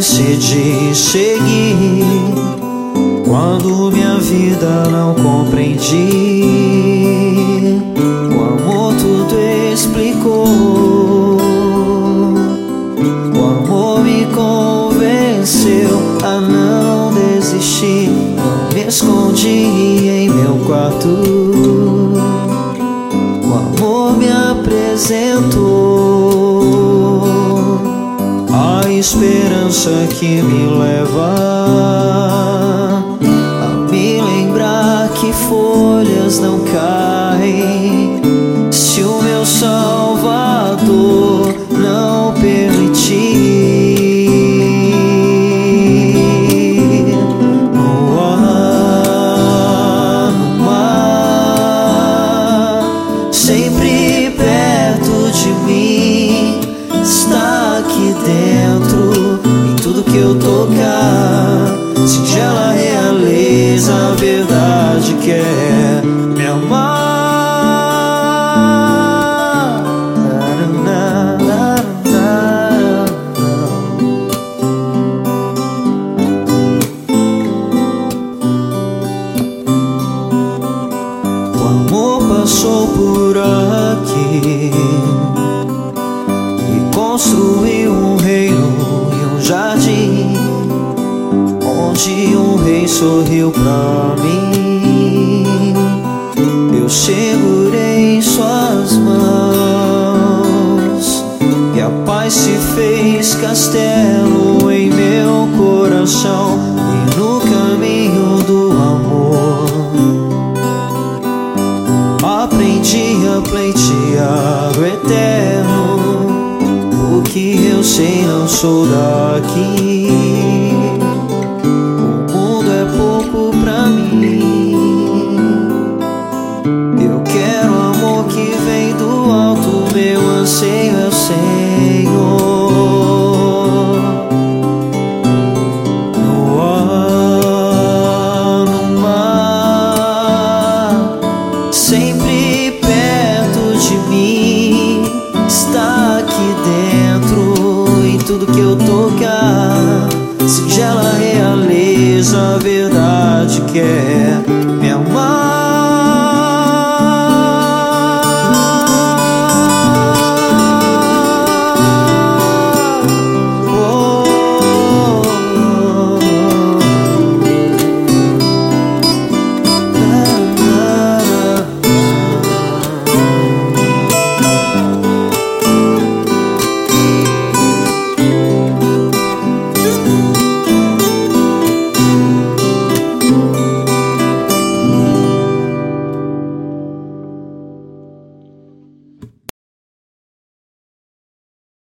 decidi seguir. Quando minha vida não compreendi, o amor tudo explicou. O amor me convenceu a não desistir. Não me escondi em meu quarto. O amor me apresentou esperança que me leva a me lembrar que folhas não caem Singela realeza a verdade que é me amar. O amor passou por aqui e construiu um rei sorriu pra mim. Eu segurei suas mãos e a paz se fez castelo em meu coração e no caminho do amor. Aprendi a pleitear o eterno. O que eu sei não sou daqui. Anseio é o Senhor. No ar, no mar, sempre perto de mim, está aqui dentro em tudo que eu tocar. Singela realeza a verdade que é